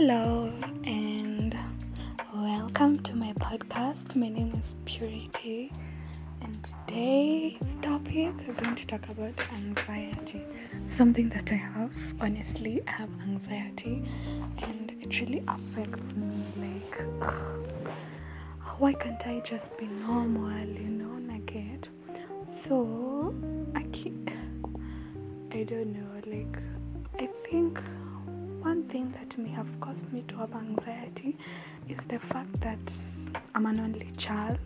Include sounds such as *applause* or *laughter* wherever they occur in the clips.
Hello and welcome to my podcast. My name is Purity, and today's topic we're going to talk about anxiety. Something that I have. Honestly, I have anxiety, and it really affects me. Like, *sighs* why can't I just be normal? You know, naked. So I keep. I don't know. Like, I think one thing that may have caused me to have anxiety is the fact that I'm an only child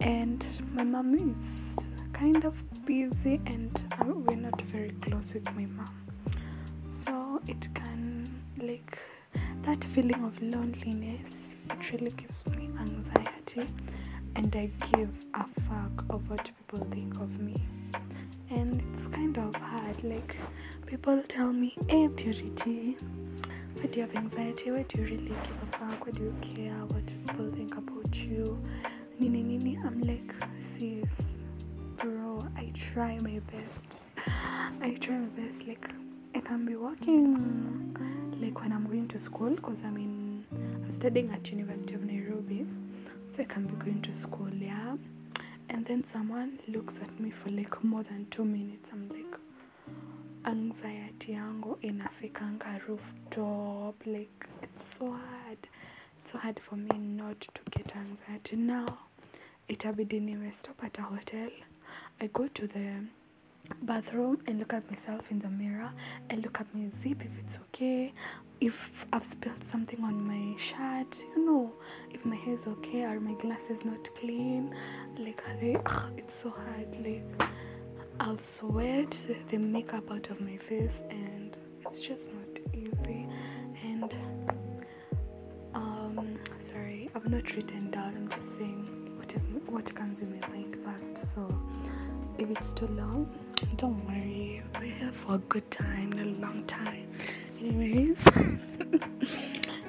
and my mom is kind of busy and we're not very close with my mom. So it can, like, that feeling of loneliness, it really gives me anxiety and I give a fuck of what people think of me and it's kind of hard like people tell me hey purity why do you have anxiety why do you really give a fuck? Why do you care what people think about you? Nini nini i'm like sis bro i try my best. I try my best like i can be working. Like when i'm going to school because i mean i'm studying at university of nairobi so i can be going to school yeah? And then someone looks at me for like more than two minutes. I'm like anxiety yangu inafikanga rooftop like it's so hard. It's so hard for me not to get anxiety. Now itabidi niwe stop at a hotel. I go to the bathroom and look at myself in the mirror and look at my zip if it's okay. If I've spilled something on my shirt, you know, if my hair is okay or my glasses not clean, like they, ugh, it's so hard. Like I'll sweat the makeup out of my face, and it's just not easy. And um, sorry, I've not written down. I'm just saying what is what comes in my mind first. So if it's too long, don't worry. We're here for a good time, a long time anyways *laughs*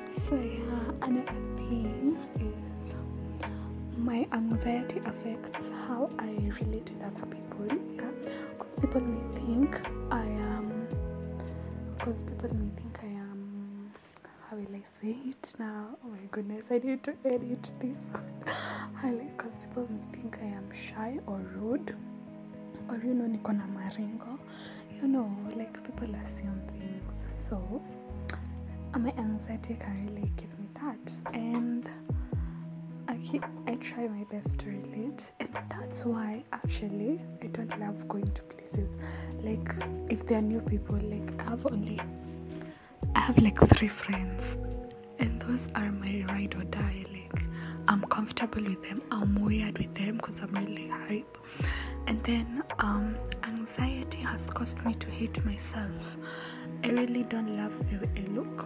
so yeah another thing is my anxiety affects how i relate with other people yeah because people may think i am because people may think i am how will i say it now? Oh my goodness i need to edit this. *laughs* I because people may think i am shy or rude. Or you know niko na maringo you know like people assume things. So my anxiety can really give me that. And I keep I try my best to relate. And that's why actually I don't love going to places like if there are new people like I have only I have like three friends and those are my ride or die like I'm comfortable with them I'm weird with them because I'm really hype and then um anxiety has caused me to hate myself I really don't love the way I look.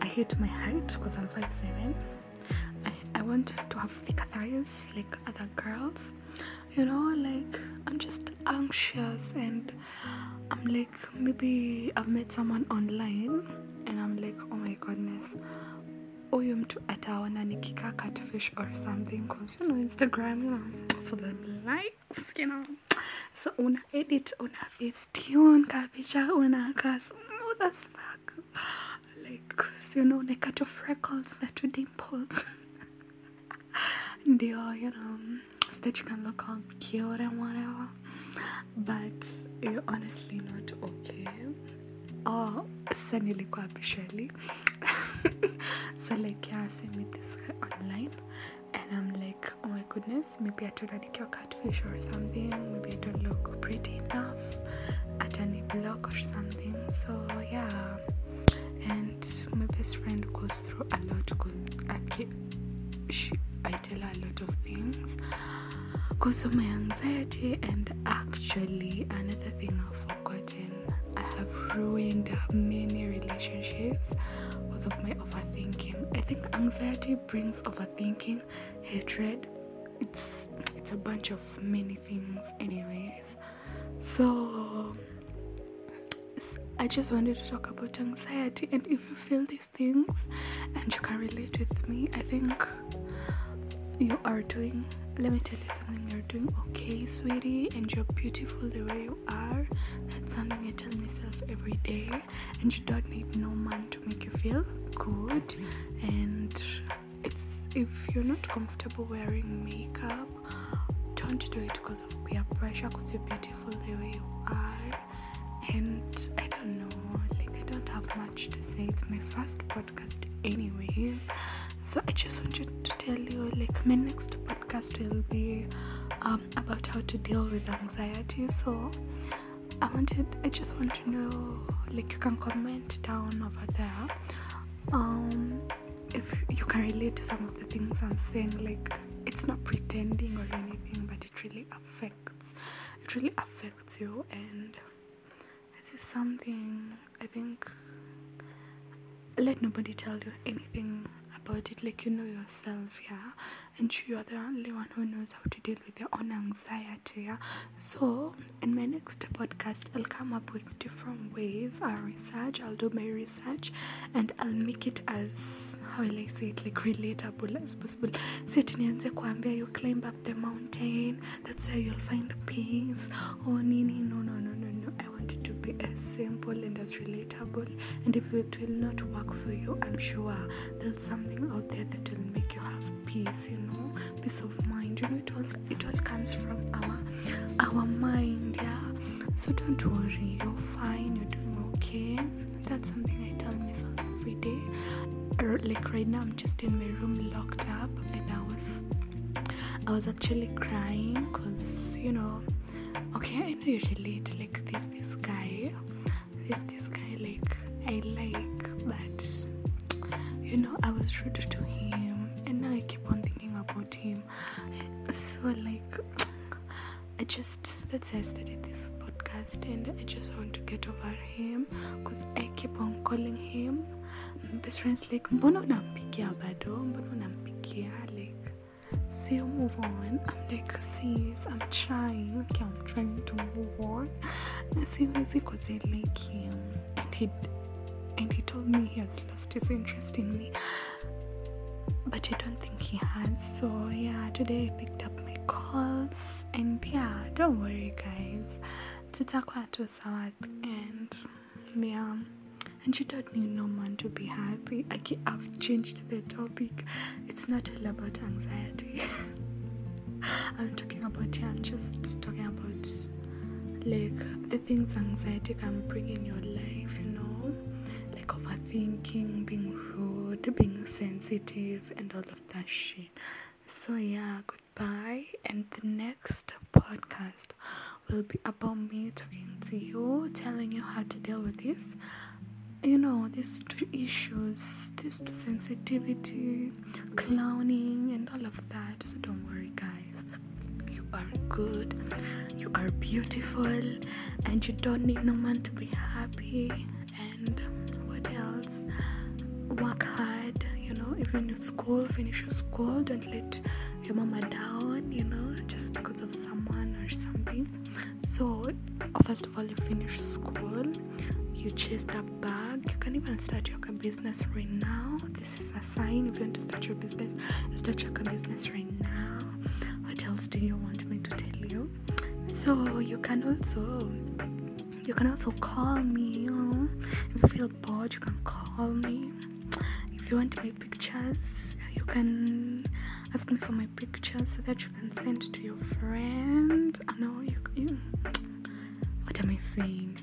I hate my height because I'm 5'7. I, I want to have thicker thighs like other girls. You know, like I'm just anxious and I'm like, maybe I've met someone online and I'm like, oh my goodness. huyu mtu ataona nikikaa catfish or something because you know instagram you know for the likes you know. So una edit una facetune kapicha unakaa smooth as oh, fuck. Like so you know unaeka tu freckles na tu dimples. *laughs* Ndio you know can look all cute and whatever but you're honestly not okay. Oh sasa nilikuwa officially so like yeah so I met this guy online and I'm like oh my goodness maybe I her like catfish or something maybe I don't look pretty enough at any block or something. So yeah and my best friend goes through a lot because I keep she I tell her a lot of things because of my anxiety and actually another thing I've forgotten I have ruined many relationships because of my overthinking. I think anxiety brings overthinking, hatred. It's it's a bunch of many things anyways. So I just wanted to talk about anxiety and if you feel these things and you can relate with me, I think you are doing let me tell you something you're doing okay sweetie and you're beautiful the way you are. That's something i tell myself every day and you don't need no man to make you feel good. And it's if you're not comfortable wearing makeup don't do it because of peer pressure because you're beautiful the way you are and i don't know like i don't have much to say. It's my first podcast anyways so i just wanted to tell you like my next podcast will be um, about how to deal with anxiety. So i wanted i just want to know like you can comment down over there. Um if you can relate to some of the things i'm saying like it's not pretending or anything but it really affects it really affects you and is something i think let nobody tell you anything about it. Like you know yourself yeah? And you are the only one who knows how to deal with your own anxiety yeah? So in my next podcast i'll come up with different ways. I'll research i'll do my research and i'll make it as how will i say it? Like relatable as possible. So tinianze kuambia you climb up the mountain that's where you'll find peace. Oh, or nini no no no no no. I be as simple and as relatable. And if it will not work for you i'm sure there's something out there that will make you have peace you know peace of mind. You know it all it all comes from our our mind yeah. So don't worry you're fine you're doing okay. That's something i tell myself every day. Er, like right now i'm just in my room locked up and i was i was actually crying because you know okay i know you relate like this this this this guy like i like but you know i was rude to him and now i keep on thinking about him. So like i just that's why i started this podcast and i just want to get over him because i keep on calling him. My best friends like mbona unampikia bado? Mbona unampikia like you move on i'm like sis i'm trying okay i'm trying to move on na siwezi like him and he and he told me he has lost his interest in me but I don't think he has. So yeah, today I picked up my calls and yeah, don't worry guys. Tutakuwa tu sawa end. Yeah. And you don't need no man to be happy. I ke- I've changed the topic. It's not all about anxiety. *laughs* I'm talking about yeah, I'm just talking about like the things anxiety can bring in your life, you know? Like overthinking, being rude, being sensitive, and all of that shit. So, yeah, goodbye. And the next podcast will be about me talking to you, telling you how to deal with this. You know, these two issues, these two sensitivity, clowning, and all of that. So, don't worry, guys. You are good, you are beautiful, and you don't need no man to be happy. And what else? Work hard, you know, even in school, finish your school, don't let your mama down, you know, just because of someone or something. So, first of all, you finish school, you chase that bag, you can even start your business right now. This is a sign if you want to start your business, start your business right now. What else do you want me to tell you? So you can also you can also call me, you know. If you feel bored, you can call me. If you want my pictures, you can ask me for my picture so that you can send to your friend. I know you, you what am I saying?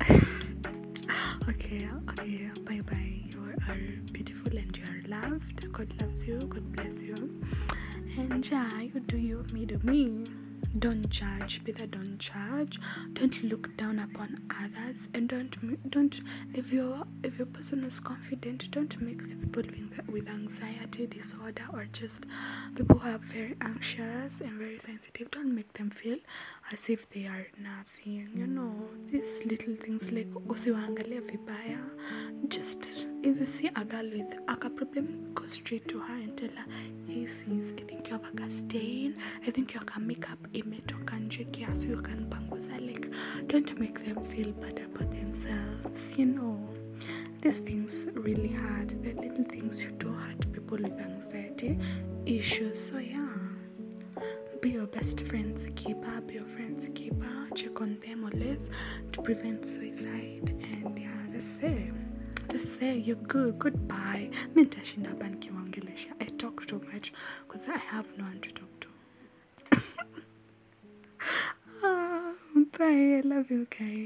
*laughs* okay, okay, bye bye. You are beautiful and you are loved. God loves you, God bless you. And yeah, you do you, me do me. Don't judge, Peter. Don't judge. Don't look down upon others, and don't don't. If you're if your person is confident, don't make people with with anxiety disorder or just people who are very anxious and very sensitive. Don't make them feel as if they are nothing. You know these little things like oh, usiwaangalia vibaya. Just if you see a girl with a problem, go straight to her and tell her, "Hey sis, I think you have a stain. I think you can make your makeup imetoka nje kiasi you can panguza." Like, don't make them feel bad about themselves. You know, these things really hurt. The little things you do hurt people with anxiety issues. So yeah be your best friend's keeper, be your friend's keeper, check on them always to prevent suicide. And yeah, the it. Just say you're good goodbye. Mi nitashinda hapa nikiwaongelesha i talk too much because i have no one to talk to. *laughs* Ah, bye. I love you guys